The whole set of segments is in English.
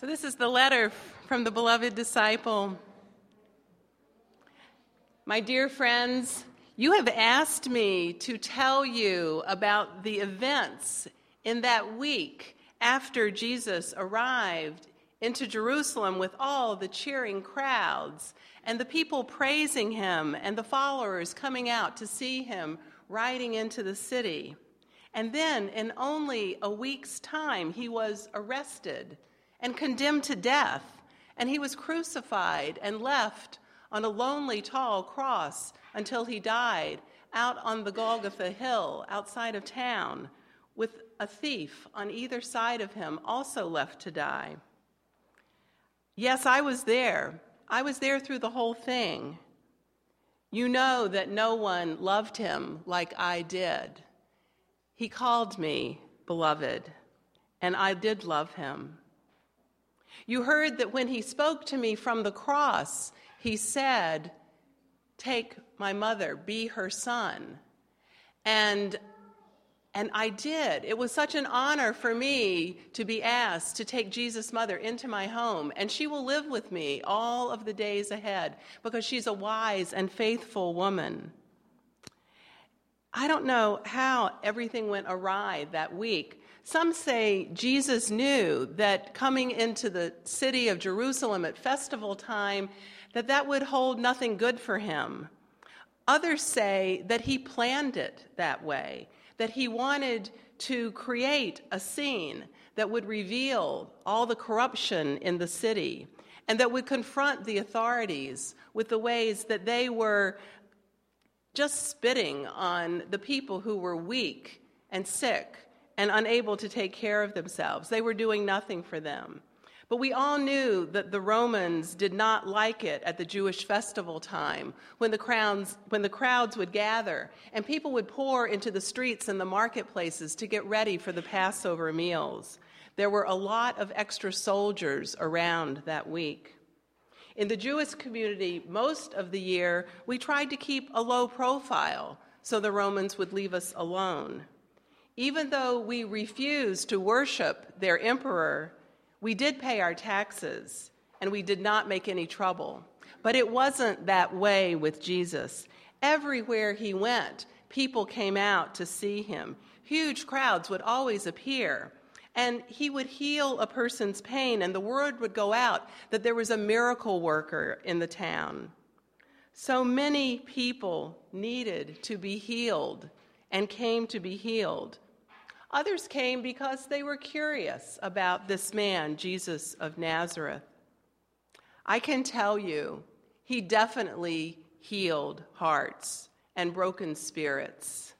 So, this is the letter from the beloved disciple. My dear friends, you have asked me to tell you about the events in that week after Jesus arrived into Jerusalem with all the cheering crowds and the people praising him and the followers coming out to see him riding into the city. And then, in only a week's time, he was arrested and condemned to death, and he was crucified and left on a lonely, tall cross until he died out on the Golgotha hill outside of town, with a thief on either side of him also left to die. Yes, I was there. I was there through the whole thing. You know that no one loved him like I did. He called me beloved, and I did love him. You heard that when he spoke to me from the cross, he said, Take my mother, be her son. And, and I did. It was such an honor for me to be asked to take Jesus' mother into my home, and she will live with me all of the days ahead because she's a wise and faithful woman. I don't know how everything went awry that week, some say Jesus knew that coming into the city of Jerusalem at festival time that that would hold nothing good for him. Others say that he planned it that way, that he wanted to create a scene that would reveal all the corruption in the city and that would confront the authorities with the ways that they were just spitting on the people who were weak and sick and unable to take care of themselves. They were doing nothing for them. But we all knew that the Romans did not like it at the Jewish festival time when the, crowds, when the crowds would gather and people would pour into the streets and the marketplaces to get ready for the Passover meals. There were a lot of extra soldiers around that week. In the Jewish community, most of the year, we tried to keep a low profile so the Romans would leave us alone. Even though we refused to worship their emperor, we did pay our taxes and we did not make any trouble. But it wasn't that way with Jesus. Everywhere he went, people came out to see him. Huge crowds would always appear. And he would heal a person's pain, and the word would go out that there was a miracle worker in the town. So many people needed to be healed and came to be healed. Others came because they were curious about this man, Jesus of Nazareth. I can tell you, he definitely healed hearts and broken spirits.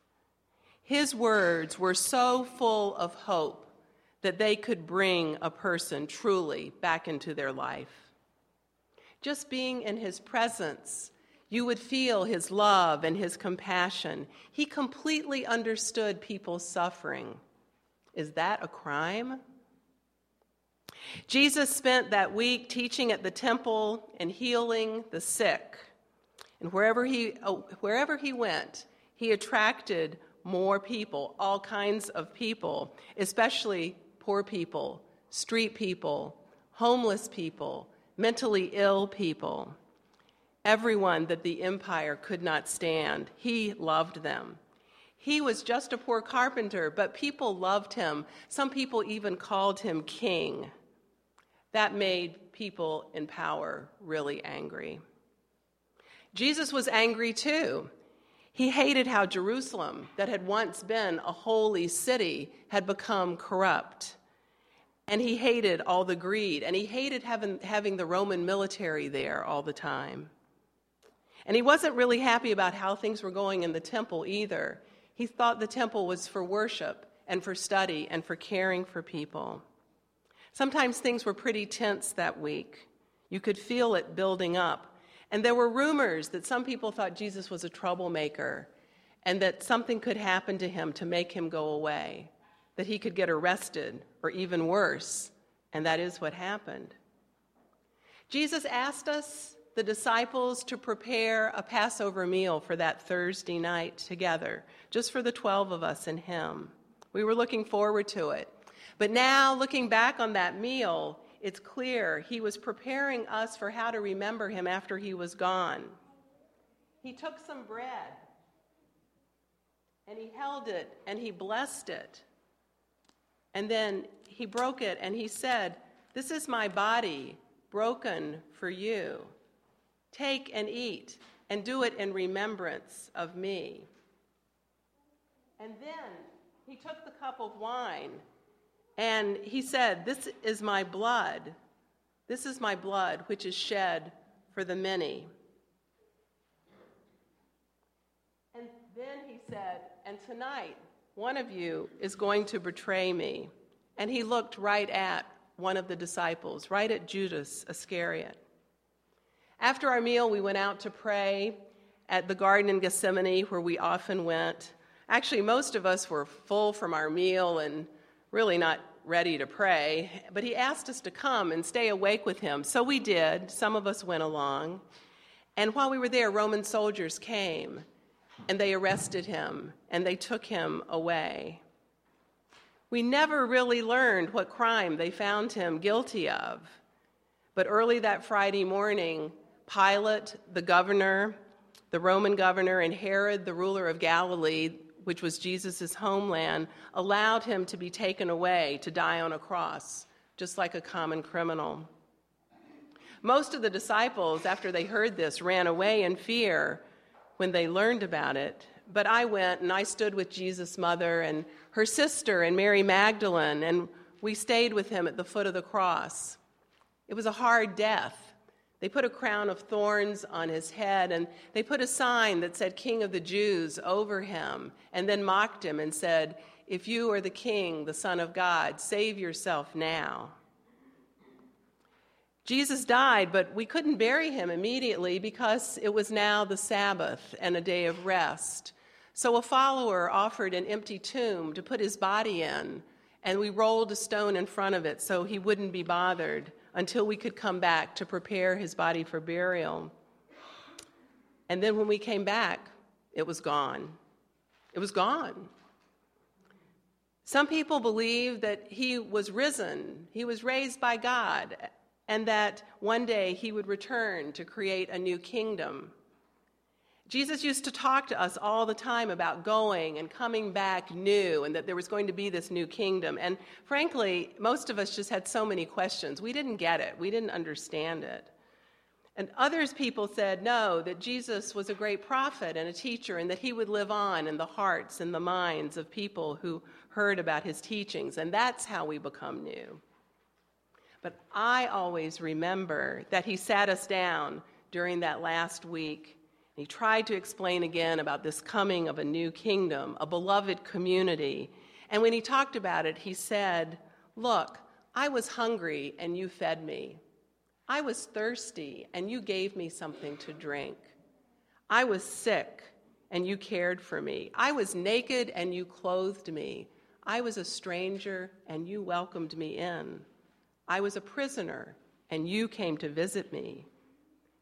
His words were so full of hope that they could bring a person truly back into their life. Just being in his presence you would feel his love and his compassion. He completely understood people's suffering. Is that a crime? Jesus spent that week teaching at the temple and healing the sick. And wherever he, oh, wherever he went, he attracted more people, all kinds of people, especially poor people, street people, homeless people, mentally ill people everyone that the empire could not stand. He loved them. He was just a poor carpenter, but people loved him. Some people even called him king. That made people in power really angry. Jesus was angry too. He hated how Jerusalem, that had once been a holy city, had become corrupt. And he hated all the greed, and he hated having, having the Roman military there all the time. And he wasn't really happy about how things were going in the temple either. He thought the temple was for worship and for study and for caring for people. Sometimes things were pretty tense that week. You could feel it building up. And there were rumors that some people thought Jesus was a troublemaker and that something could happen to him to make him go away, that he could get arrested or even worse. And that is what happened. Jesus asked us the disciples to prepare a Passover meal for that Thursday night together, just for the 12 of us and him. We were looking forward to it. But now, looking back on that meal, it's clear he was preparing us for how to remember him after he was gone. He took some bread and he held it and he blessed it. And then he broke it and he said, This is my body broken for you. Take and eat and do it in remembrance of me. And then he took the cup of wine and he said, This is my blood. This is my blood, which is shed for the many. And then he said, And tonight, one of you is going to betray me. And he looked right at one of the disciples, right at Judas Iscariot. After our meal, we went out to pray at the garden in Gethsemane, where we often went. Actually, most of us were full from our meal and really not ready to pray, but he asked us to come and stay awake with him. So we did. Some of us went along. And while we were there, Roman soldiers came and they arrested him and they took him away. We never really learned what crime they found him guilty of. But early that Friday morning, Pilate, the governor, the Roman governor, and Herod, the ruler of Galilee, which was Jesus' homeland, allowed him to be taken away to die on a cross, just like a common criminal. Most of the disciples, after they heard this, ran away in fear when they learned about it. But I went and I stood with Jesus' mother and her sister and Mary Magdalene, and we stayed with him at the foot of the cross. It was a hard death. They put a crown of thorns on his head, and they put a sign that said, King of the Jews, over him, and then mocked him and said, If you are the king, the Son of God, save yourself now. Jesus died, but we couldn't bury him immediately because it was now the Sabbath and a day of rest. So a follower offered an empty tomb to put his body in, and we rolled a stone in front of it so he wouldn't be bothered until we could come back to prepare his body for burial. And then when we came back, it was gone. It was gone. Some people believe that he was risen, he was raised by God, and that one day he would return to create a new kingdom. Jesus used to talk to us all the time about going and coming back new and that there was going to be this new kingdom. And frankly, most of us just had so many questions. We didn't get it, we didn't understand it. And others people said no, that Jesus was a great prophet and a teacher and that he would live on in the hearts and the minds of people who heard about his teachings. And that's how we become new. But I always remember that he sat us down during that last week he tried to explain again about this coming of a new kingdom, a beloved community. And when he talked about it, he said, Look, I was hungry and you fed me. I was thirsty and you gave me something to drink. I was sick and you cared for me. I was naked and you clothed me. I was a stranger and you welcomed me in. I was a prisoner and you came to visit me.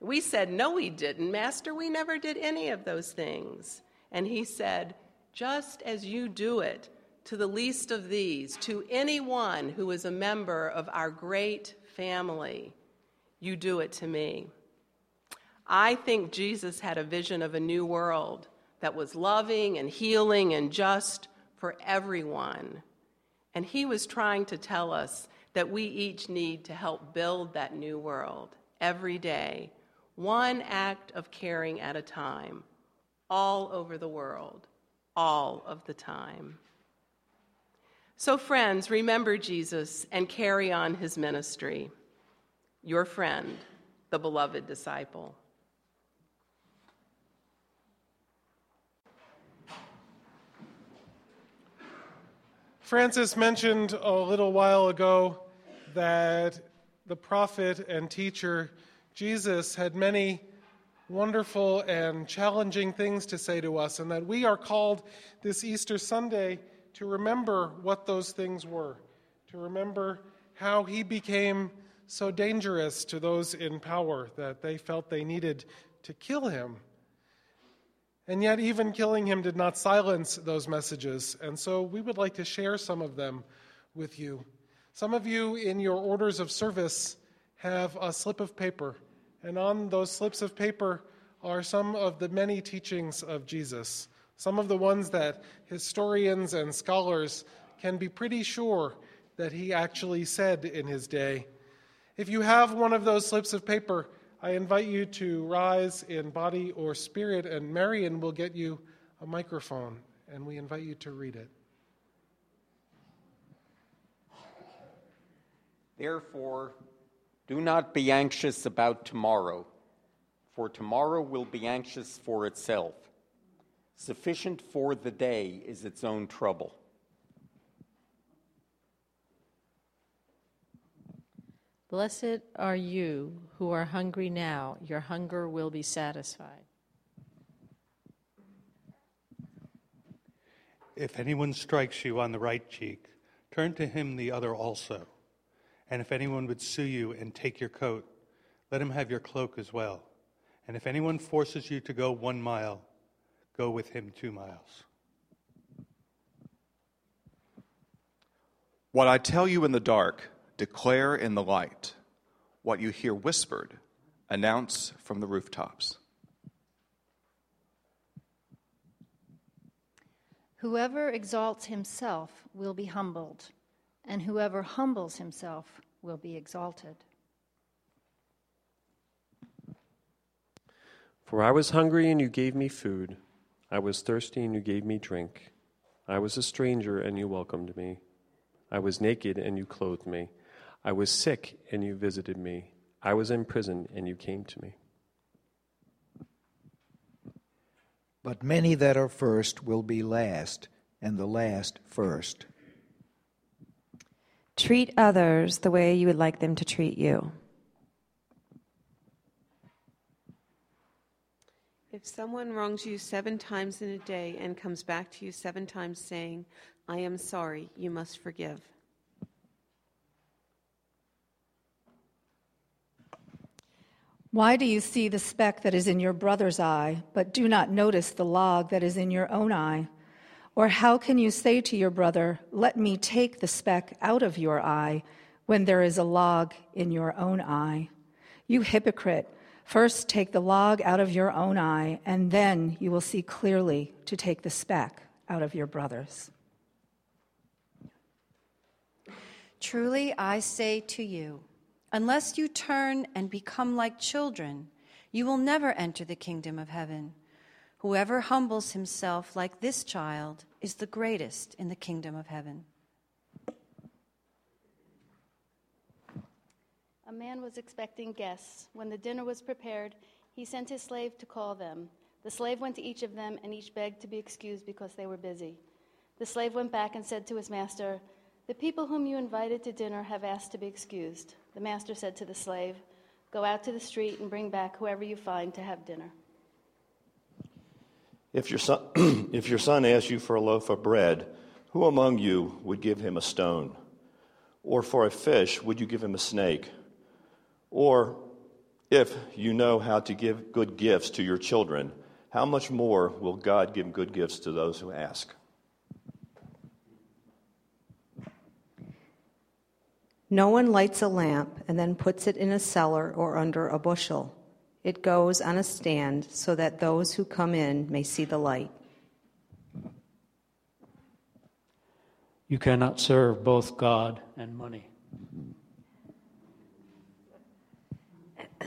We said, No, we didn't, Master. We never did any of those things. And he said, Just as you do it to the least of these, to anyone who is a member of our great family, you do it to me. I think Jesus had a vision of a new world that was loving and healing and just for everyone. And he was trying to tell us that we each need to help build that new world every day one act of caring at a time, all over the world, all of the time. So, friends, remember Jesus and carry on his ministry. Your friend, the beloved disciple. Francis mentioned a little while ago that the prophet and teacher Jesus had many wonderful and challenging things to say to us, and that we are called this Easter Sunday to remember what those things were, to remember how he became so dangerous to those in power that they felt they needed to kill him. And yet, even killing him did not silence those messages, and so we would like to share some of them with you. Some of you in your orders of service have a slip of paper, and on those slips of paper are some of the many teachings of Jesus, some of the ones that historians and scholars can be pretty sure that he actually said in his day. If you have one of those slips of paper, I invite you to rise in body or spirit, and Marion will get you a microphone, and we invite you to read it. Therefore, do not be anxious about tomorrow, for tomorrow will be anxious for itself. Sufficient for the day is its own trouble. Blessed are you who are hungry now, your hunger will be satisfied. If anyone strikes you on the right cheek, turn to him the other also. And if anyone would sue you and take your coat, let him have your cloak as well. And if anyone forces you to go one mile, go with him two miles. What I tell you in the dark, declare in the light. What you hear whispered, announce from the rooftops. Whoever exalts himself will be humbled, and whoever humbles himself will be exalted. For I was hungry, and you gave me food. I was thirsty, and you gave me drink. I was a stranger, and you welcomed me. I was naked, and you clothed me. I was sick, and you visited me. I was in prison, and you came to me. But many that are first will be last, and the last first. Treat others the way you would like them to treat you. If someone wrongs you seven times in a day and comes back to you seven times saying, I am sorry, you must forgive. Why do you see the speck that is in your brother's eye, but do not notice the log that is in your own eye? Or how can you say to your brother, Let me take the speck out of your eye, when there is a log in your own eye? You hypocrite, first take the log out of your own eye, and then you will see clearly to take the speck out of your brother's. Truly, I say to you, Unless you turn and become like children, you will never enter the kingdom of heaven. Whoever humbles himself like this child is the greatest in the kingdom of heaven. A man was expecting guests. When the dinner was prepared, he sent his slave to call them. The slave went to each of them, and each begged to be excused because they were busy. The slave went back and said to his master, The people whom you invited to dinner have asked to be excused. The master said to the slave, Go out to the street and bring back whoever you find to have dinner. If your son, if your son asks you for a loaf of bread, who among you would give him a stone? Or for a fish, would you give him a snake? Or if you know how to give good gifts to your children, how much more will God give good gifts to those who ask? No one lights a lamp and then puts it in a cellar or under a bushel. It goes on a stand so that those who come in may see the light. You cannot serve both God and money.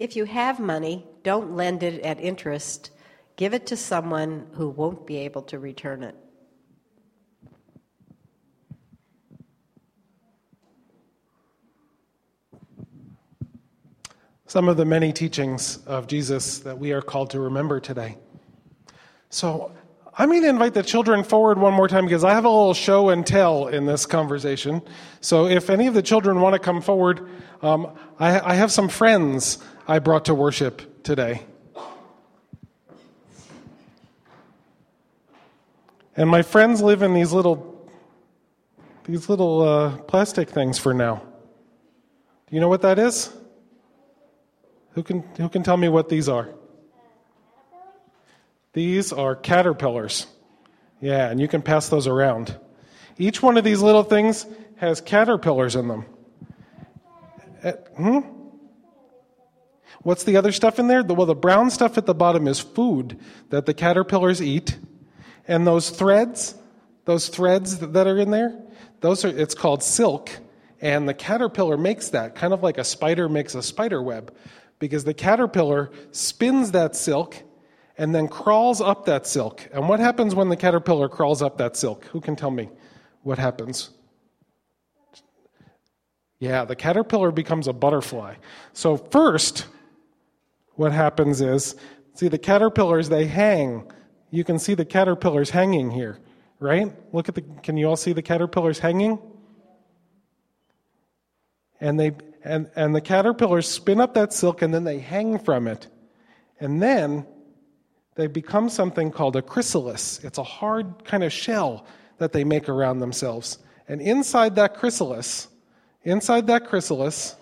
If you have money, don't lend it at interest. Give it to someone who won't be able to return it. Some of the many teachings of Jesus that we are called to remember today. So I'm going to invite the children forward one more time because I have a little show and tell in this conversation. So if any of the children want to come forward, um, I, I have some friends I brought to worship today. And my friends live in these little these little uh, plastic things for now. Do you know what that is? Who can, who can tell me what these are? These are caterpillars. Yeah, and you can pass those around. Each one of these little things has caterpillars in them. Uh, hmm? What's the other stuff in there? Well, the brown stuff at the bottom is food that the caterpillars eat. And those threads, those threads that are in there, those are it's called silk. And the caterpillar makes that, kind of like a spider makes a spider web, because the caterpillar spins that silk and then crawls up that silk. And what happens when the caterpillar crawls up that silk? Who can tell me what happens? Yeah, the caterpillar becomes a butterfly. So, first, what happens is see, the caterpillars, they hang. You can see the caterpillars hanging here, right? Look at the, can you all see the caterpillars hanging? And, they, and, and the caterpillars spin up that silk and then they hang from it. And then they become something called a chrysalis. It's a hard kind of shell that they make around themselves. And inside that chrysalis, inside that chrysalis,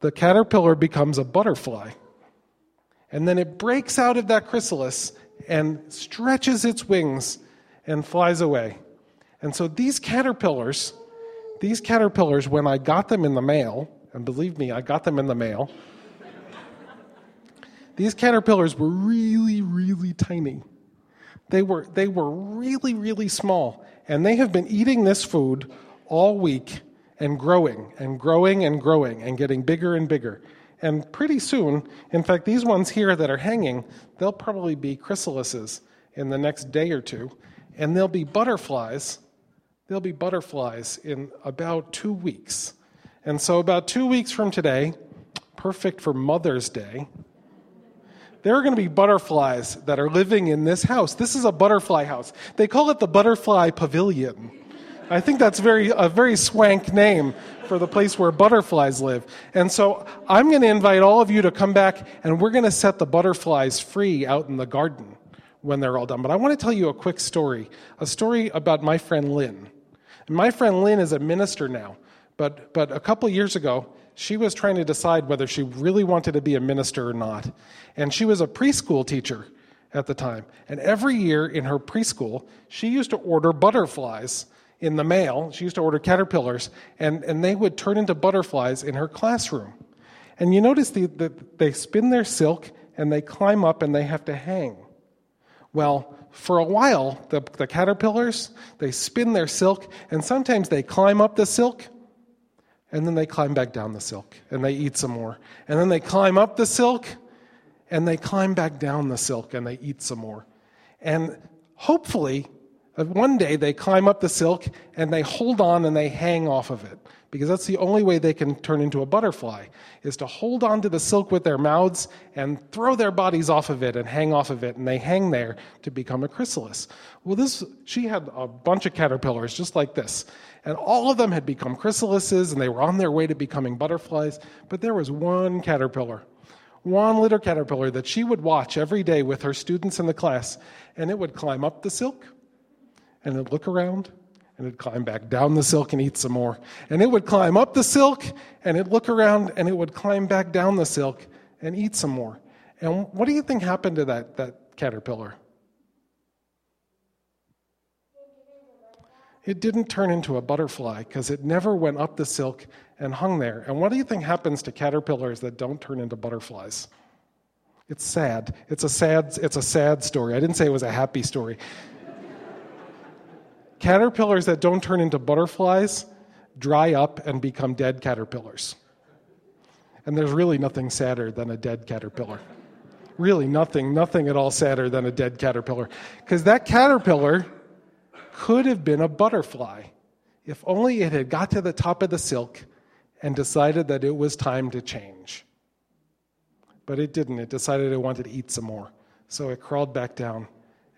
the caterpillar becomes a butterfly. And then it breaks out of that chrysalis and stretches its wings and flies away. And so these caterpillars, these caterpillars, when I got them in the mail, and believe me, I got them in the mail, these caterpillars were really, really tiny. They were, they were really, really small. And they have been eating this food all week and growing and growing and growing and getting bigger and bigger. And pretty soon, in fact, these ones here that are hanging, they'll probably be chrysalises in the next day or two. And they'll be butterflies. They'll be butterflies in about two weeks. And so, about two weeks from today, perfect for Mother's Day, there are going to be butterflies that are living in this house. This is a butterfly house. They call it the Butterfly Pavilion. I think that's very a very swank name for the place where butterflies live. And so I'm going to invite all of you to come back and we're going to set the butterflies free out in the garden when they're all done. But I want to tell you a quick story, a story about my friend Lynn. And my friend Lynn is a minister now, but but a couple years ago, she was trying to decide whether she really wanted to be a minister or not. And she was a preschool teacher at the time. And every year in her preschool, she used to order butterflies in the mail. She used to order caterpillars, and, and they would turn into butterflies in her classroom. And you notice the, the, they spin their silk and they climb up and they have to hang. Well, for a while, the, the caterpillars, they spin their silk, and sometimes they climb up the silk and then they climb back down the silk and they eat some more. And then they climb up the silk and they climb back down the silk and they eat some more. And hopefully, uh, one day they climb up the silk and they hold on and they hang off of it because that's the only way they can turn into a butterfly is to hold on to the silk with their mouths and throw their bodies off of it and hang off of it and they hang there to become a chrysalis. Well this she had a bunch of caterpillars just like this and all of them had become chrysalises and they were on their way to becoming butterflies but there was one caterpillar one little caterpillar that she would watch every day with her students in the class and it would climb up the silk and it'd look around and it'd climb back down the silk and eat some more. And it would climb up the silk and it'd look around and it would climb back down the silk and eat some more. And what do you think happened to that, that caterpillar? It didn't turn into a butterfly because it never went up the silk and hung there. And what do you think happens to caterpillars that don't turn into butterflies? It's sad. It's a sad, it's a sad story. I didn't say it was a happy story. Caterpillars that don't turn into butterflies dry up and become dead caterpillars. And there's really nothing sadder than a dead caterpillar. Really, nothing, nothing at all sadder than a dead caterpillar. Because that caterpillar could have been a butterfly if only it had got to the top of the silk and decided that it was time to change. But it didn't. It decided it wanted to eat some more. So it crawled back down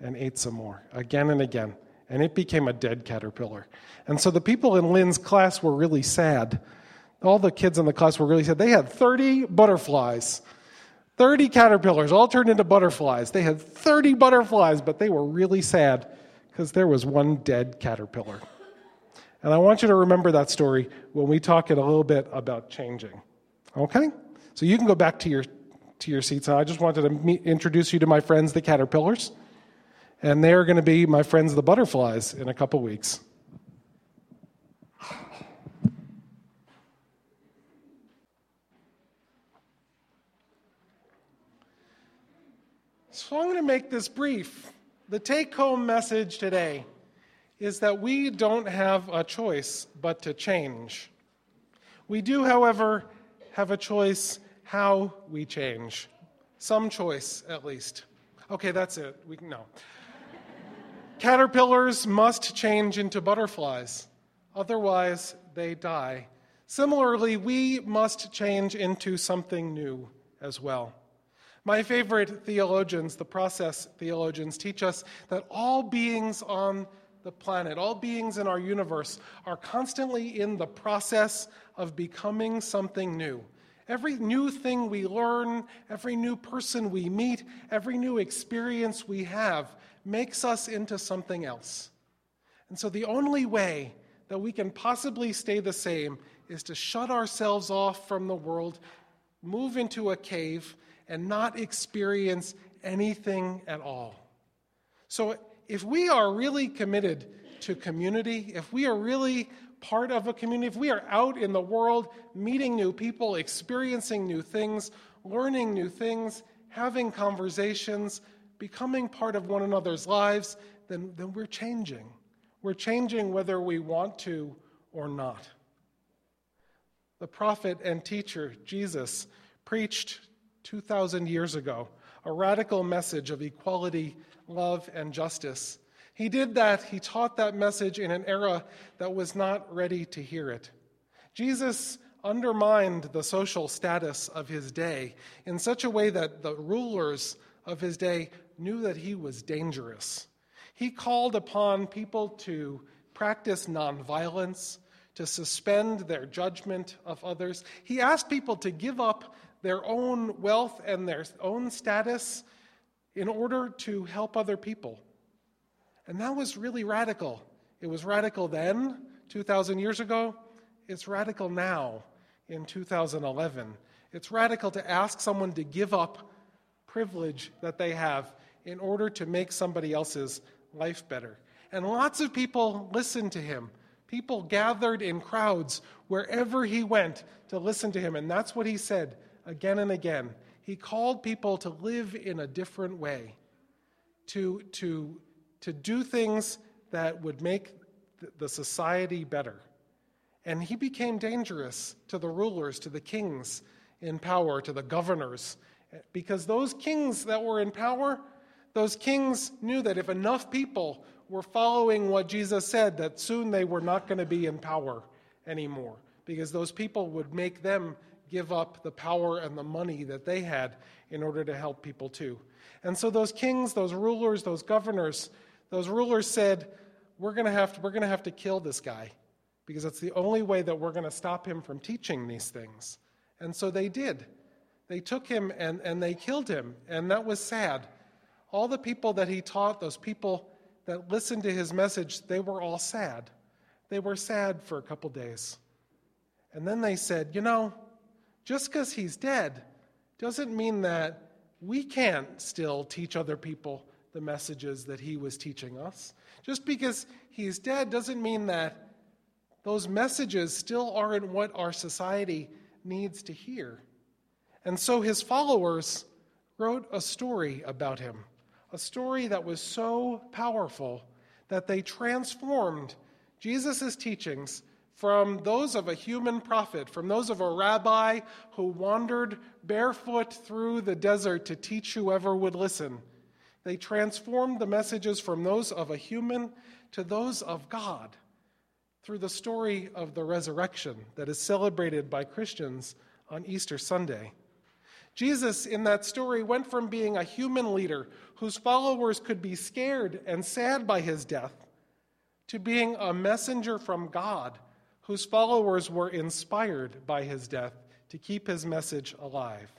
and ate some more, again and again and it became a dead caterpillar. And so the people in Lynn's class were really sad. All the kids in the class were really sad. They had 30 butterflies, 30 caterpillars, all turned into butterflies. They had 30 butterflies, but they were really sad because there was one dead caterpillar. And I want you to remember that story when we talk in a little bit about changing. Okay? So you can go back to your to your seats. I just wanted to meet, introduce you to my friends, the caterpillars and they are going to be my friends, the butterflies, in a couple weeks. So I'm going to make this brief. The take home message today is that we don't have a choice but to change. We do, however, have a choice how we change. Some choice, at least. Okay, that's it. We, no. Caterpillars must change into butterflies, otherwise, they die. Similarly, we must change into something new as well. My favorite theologians, the process theologians, teach us that all beings on the planet, all beings in our universe, are constantly in the process of becoming something new. Every new thing we learn, every new person we meet, every new experience we have makes us into something else. And so the only way that we can possibly stay the same is to shut ourselves off from the world, move into a cave, and not experience anything at all. So if we are really committed to community, if we are really part of a community, if we are out in the world meeting new people, experiencing new things, learning new things, having conversations, becoming part of one another's lives, then, then we're changing. We're changing whether we want to or not. The prophet and teacher, Jesus, preached 2,000 years ago a radical message of equality, love, and justice. He did that, he taught that message in an era that was not ready to hear it. Jesus undermined the social status of his day in such a way that the rulers of his day knew that he was dangerous. He called upon people to practice nonviolence, to suspend their judgment of others. He asked people to give up their own wealth and their own status in order to help other people. And that was really radical. It was radical then, 2,000 years ago. It's radical now, in 2011. It's radical to ask someone to give up privilege that they have in order to make somebody else's life better. And lots of people listened to him. People gathered in crowds wherever he went to listen to him. And that's what he said again and again. He called people to live in a different way, to, to, to do things that would make the society better. And he became dangerous to the rulers, to the kings in power, to the governors, because those kings that were in power those kings knew that if enough people were following what Jesus said, that soon they were not going to be in power anymore, because those people would make them give up the power and the money that they had in order to help people too. And so those kings, those rulers, those governors, those rulers said, we're going to have to, we're going to have to kill this guy because it's the only way that we're going to stop him from teaching these things. And so they did. They took him and, and they killed him, and that was sad all the people that he taught, those people that listened to his message, they were all sad. They were sad for a couple days. And then they said, you know, just because he's dead doesn't mean that we can't still teach other people the messages that he was teaching us. Just because he's dead doesn't mean that those messages still aren't what our society needs to hear. And so his followers wrote a story about him a story that was so powerful that they transformed Jesus' teachings from those of a human prophet, from those of a rabbi who wandered barefoot through the desert to teach whoever would listen. They transformed the messages from those of a human to those of God through the story of the resurrection that is celebrated by Christians on Easter Sunday. Jesus, in that story, went from being a human leader whose followers could be scared and sad by his death to being a messenger from God whose followers were inspired by his death to keep his message alive.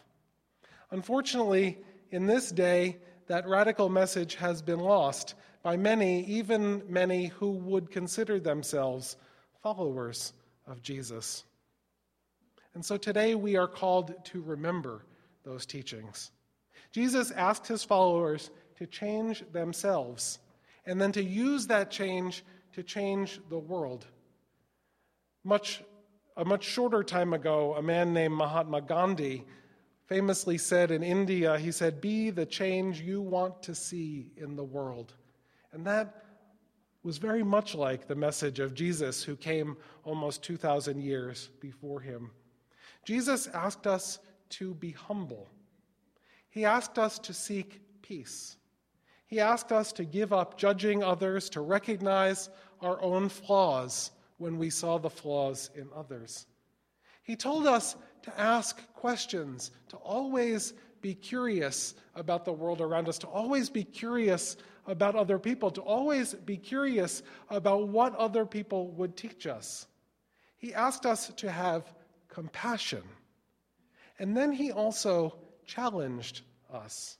Unfortunately, in this day, that radical message has been lost by many, even many who would consider themselves followers of Jesus. And so today we are called to remember those teachings. Jesus asked his followers to change themselves and then to use that change to change the world. Much, a much shorter time ago, a man named Mahatma Gandhi famously said in India, he said, Be the change you want to see in the world. And that was very much like the message of Jesus, who came almost 2,000 years before him. Jesus asked us to be humble, he asked us to seek peace. He asked us to give up judging others, to recognize our own flaws when we saw the flaws in others. He told us to ask questions, to always be curious about the world around us, to always be curious about other people, to always be curious about what other people would teach us. He asked us to have compassion. And then he also challenged us.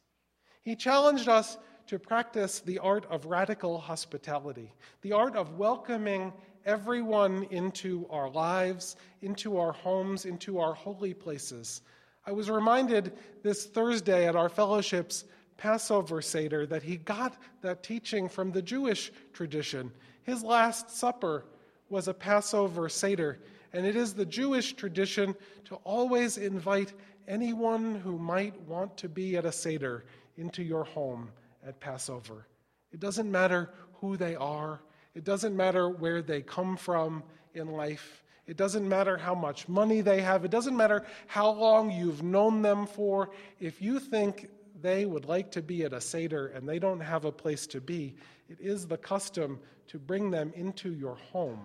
He challenged us to practice the art of radical hospitality, the art of welcoming everyone into our lives, into our homes, into our holy places. I was reminded this Thursday at our fellowship's Passover Seder that he got that teaching from the Jewish tradition. His Last Supper was a Passover Seder, and it is the Jewish tradition to always invite anyone who might want to be at a Seder into your home at Passover. It doesn't matter who they are, it doesn't matter where they come from in life. It doesn't matter how much money they have. It doesn't matter how long you've known them for. If you think they would like to be at a Seder and they don't have a place to be, it is the custom to bring them into your home.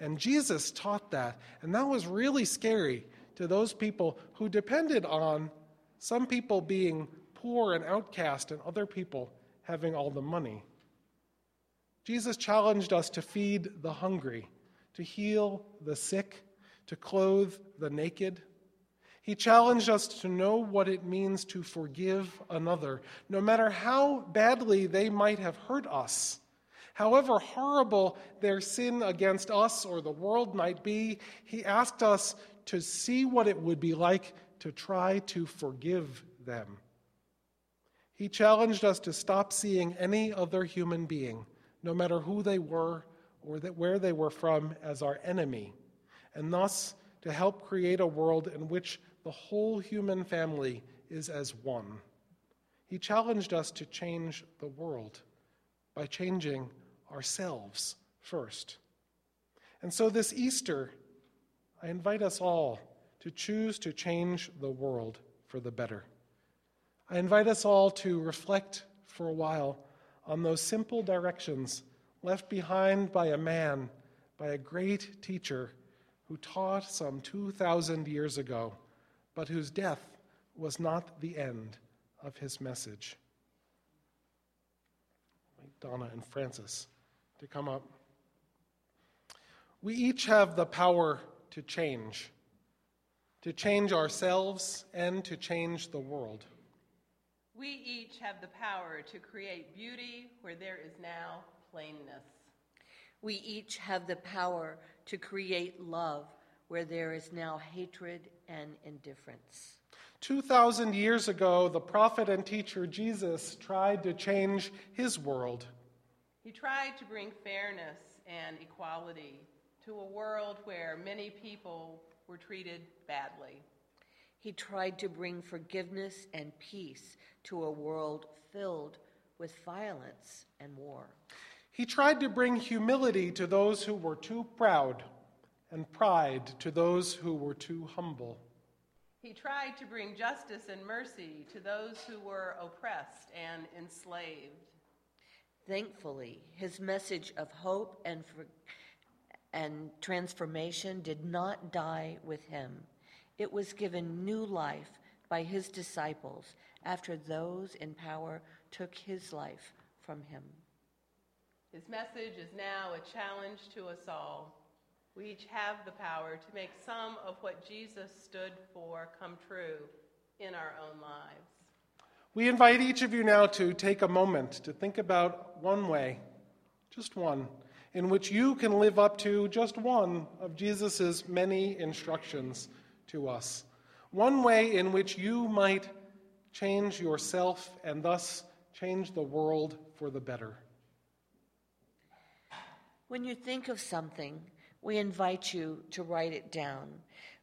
And Jesus taught that. And that was really scary to those people who depended on some people being poor and outcast and other people having all the money. Jesus challenged us to feed the hungry, to heal the sick, to clothe the naked. He challenged us to know what it means to forgive another, no matter how badly they might have hurt us. However horrible their sin against us or the world might be, he asked us to see what it would be like to try to forgive them. He challenged us to stop seeing any other human being, no matter who they were or where they were from, as our enemy, and thus to help create a world in which the whole human family is as one. He challenged us to change the world by changing ourselves first. And so this Easter, I invite us all to choose to change the world for the better. I invite us all to reflect for a while on those simple directions left behind by a man, by a great teacher who taught some 2,000 years ago, but whose death was not the end of his message. Donna and Francis to come up. We each have the power to change, to change ourselves and to change the world. We each have the power to create beauty where there is now plainness. We each have the power to create love where there is now hatred and indifference. 2,000 years ago, the prophet and teacher Jesus tried to change his world. He tried to bring fairness and equality to a world where many people were treated badly. He tried to bring forgiveness and peace to a world filled with violence and war. He tried to bring humility to those who were too proud and pride to those who were too humble. He tried to bring justice and mercy to those who were oppressed and enslaved. Thankfully, his message of hope and, for, and transformation did not die with him. It was given new life by his disciples after those in power took his life from him. His message is now a challenge to us all. We each have the power to make some of what Jesus stood for come true in our own lives. We invite each of you now to take a moment to think about one way, just one, in which you can live up to just one of Jesus' many instructions to us. One way in which you might change yourself and thus change the world for the better. When you think of something we invite you to write it down.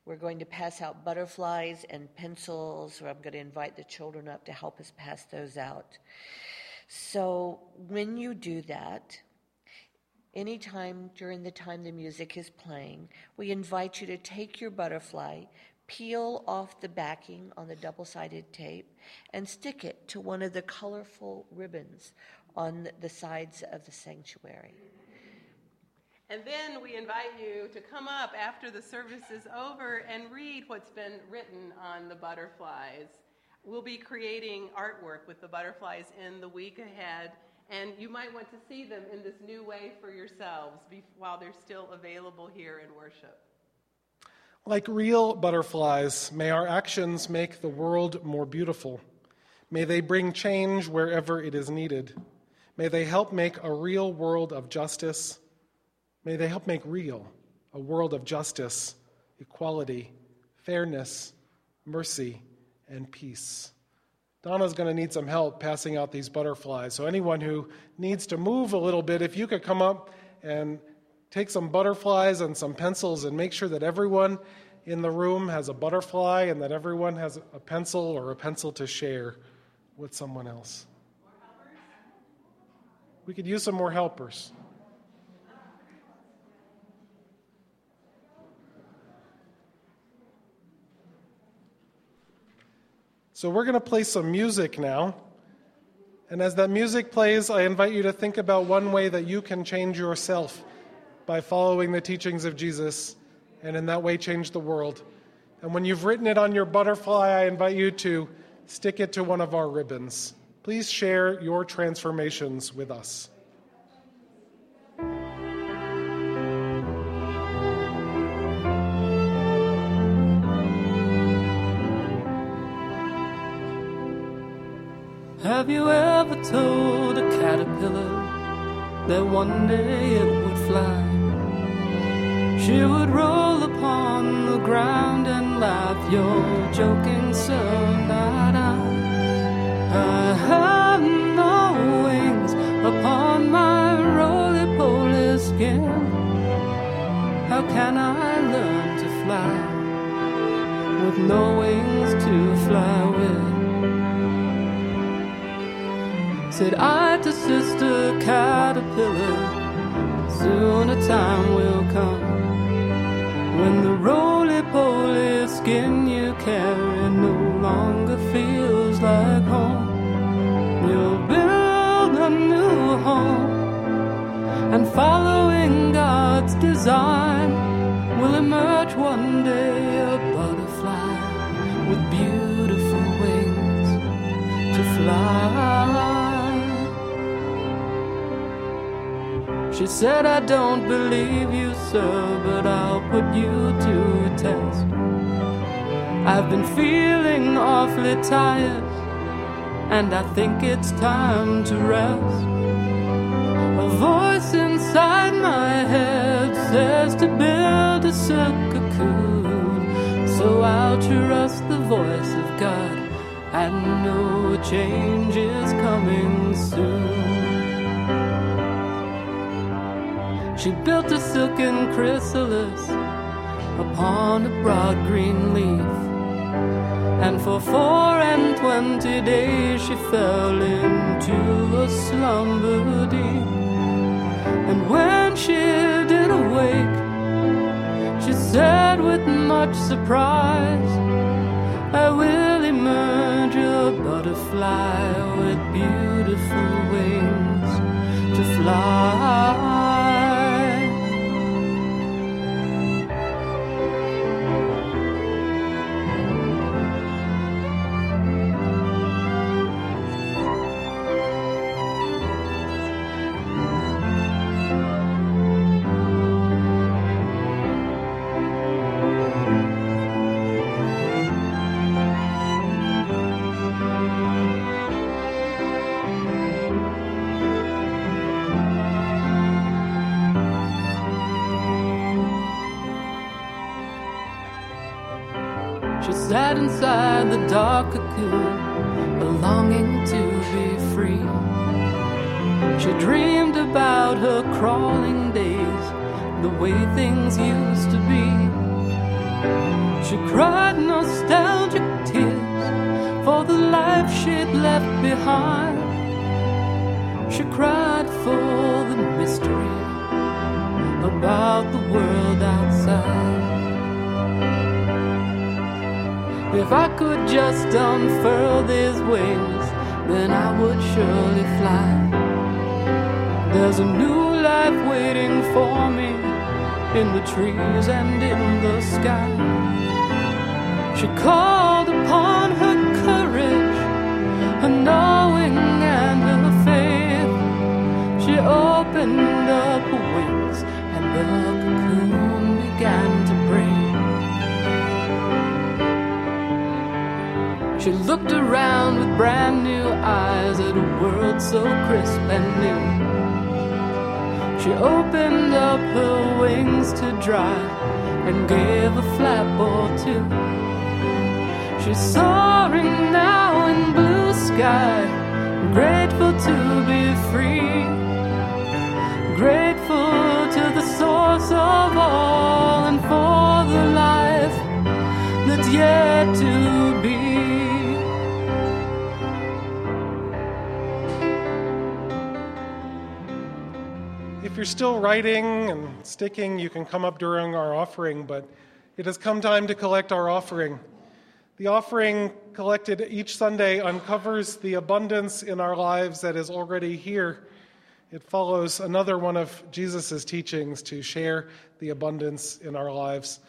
We're going to pass out butterflies and pencils, or I'm going to invite the children up to help us pass those out. So when you do that, anytime during the time the music is playing, we invite you to take your butterfly, peel off the backing on the double sided tape, and stick it to one of the colorful ribbons on the sides of the sanctuary. And then we invite you to come up after the service is over and read what's been written on the butterflies. We'll be creating artwork with the butterflies in the week ahead, and you might want to see them in this new way for yourselves while they're still available here in worship. Like real butterflies, may our actions make the world more beautiful. May they bring change wherever it is needed. May they help make a real world of justice. May they help make real a world of justice, equality, fairness, mercy, and peace. Donna's going to need some help passing out these butterflies. So, anyone who needs to move a little bit, if you could come up and take some butterflies and some pencils and make sure that everyone in the room has a butterfly and that everyone has a pencil or a pencil to share with someone else. We could use some more helpers. So we're going to play some music now. And as that music plays, I invite you to think about one way that you can change yourself by following the teachings of Jesus and in that way change the world. And when you've written it on your butterfly, I invite you to stick it to one of our ribbons. Please share your transformations with us. Have you ever told a caterpillar that one day it would fly? She would roll upon the ground and laugh. You're joking, so not I. I have no wings upon my roly poly skin. How can I learn to fly with no wings to fly Said I to Sister Caterpillar, soon a time will come when the roly poly skin you carry no longer feels like home. You'll build a new home, and following God's design will emerge one day a butterfly with beautiful wings to fly. She said, I don't believe you, sir, but I'll put you to a test. I've been feeling awfully tired, and I think it's time to rest. A voice inside my head says to build a silk cocoon, so I'll trust the voice of God. I know change is coming soon. She built a silken chrysalis upon a broad green leaf. And for four and twenty days she fell into a slumber deep. And when she did awake, she said with much surprise, I will emerge a butterfly with beautiful wings to fly. The dark cocoon, a longing to be free. She dreamed about her crawling days, the way things used to be. She cried nostalgic tears for the life she'd left behind. She cried for the mystery about the world outside. If I could just unfurl these wings, then I would surely fly. There's a new life waiting for me in the trees and in the sky. She called upon her courage, her knowing and her faith. She opened up her wings and the cocoon began to breathe. She looked around with brand new eyes at a world so crisp and new. She opened up her wings to dry and gave a flap or two. She's soaring now in blue sky, grateful to be free, grateful to the source of all and for the life that's yet you're still writing and sticking, you can come up during our offering, but it has come time to collect our offering. The offering collected each Sunday uncovers the abundance in our lives that is already here. It follows another one of Jesus' teachings to share the abundance in our lives.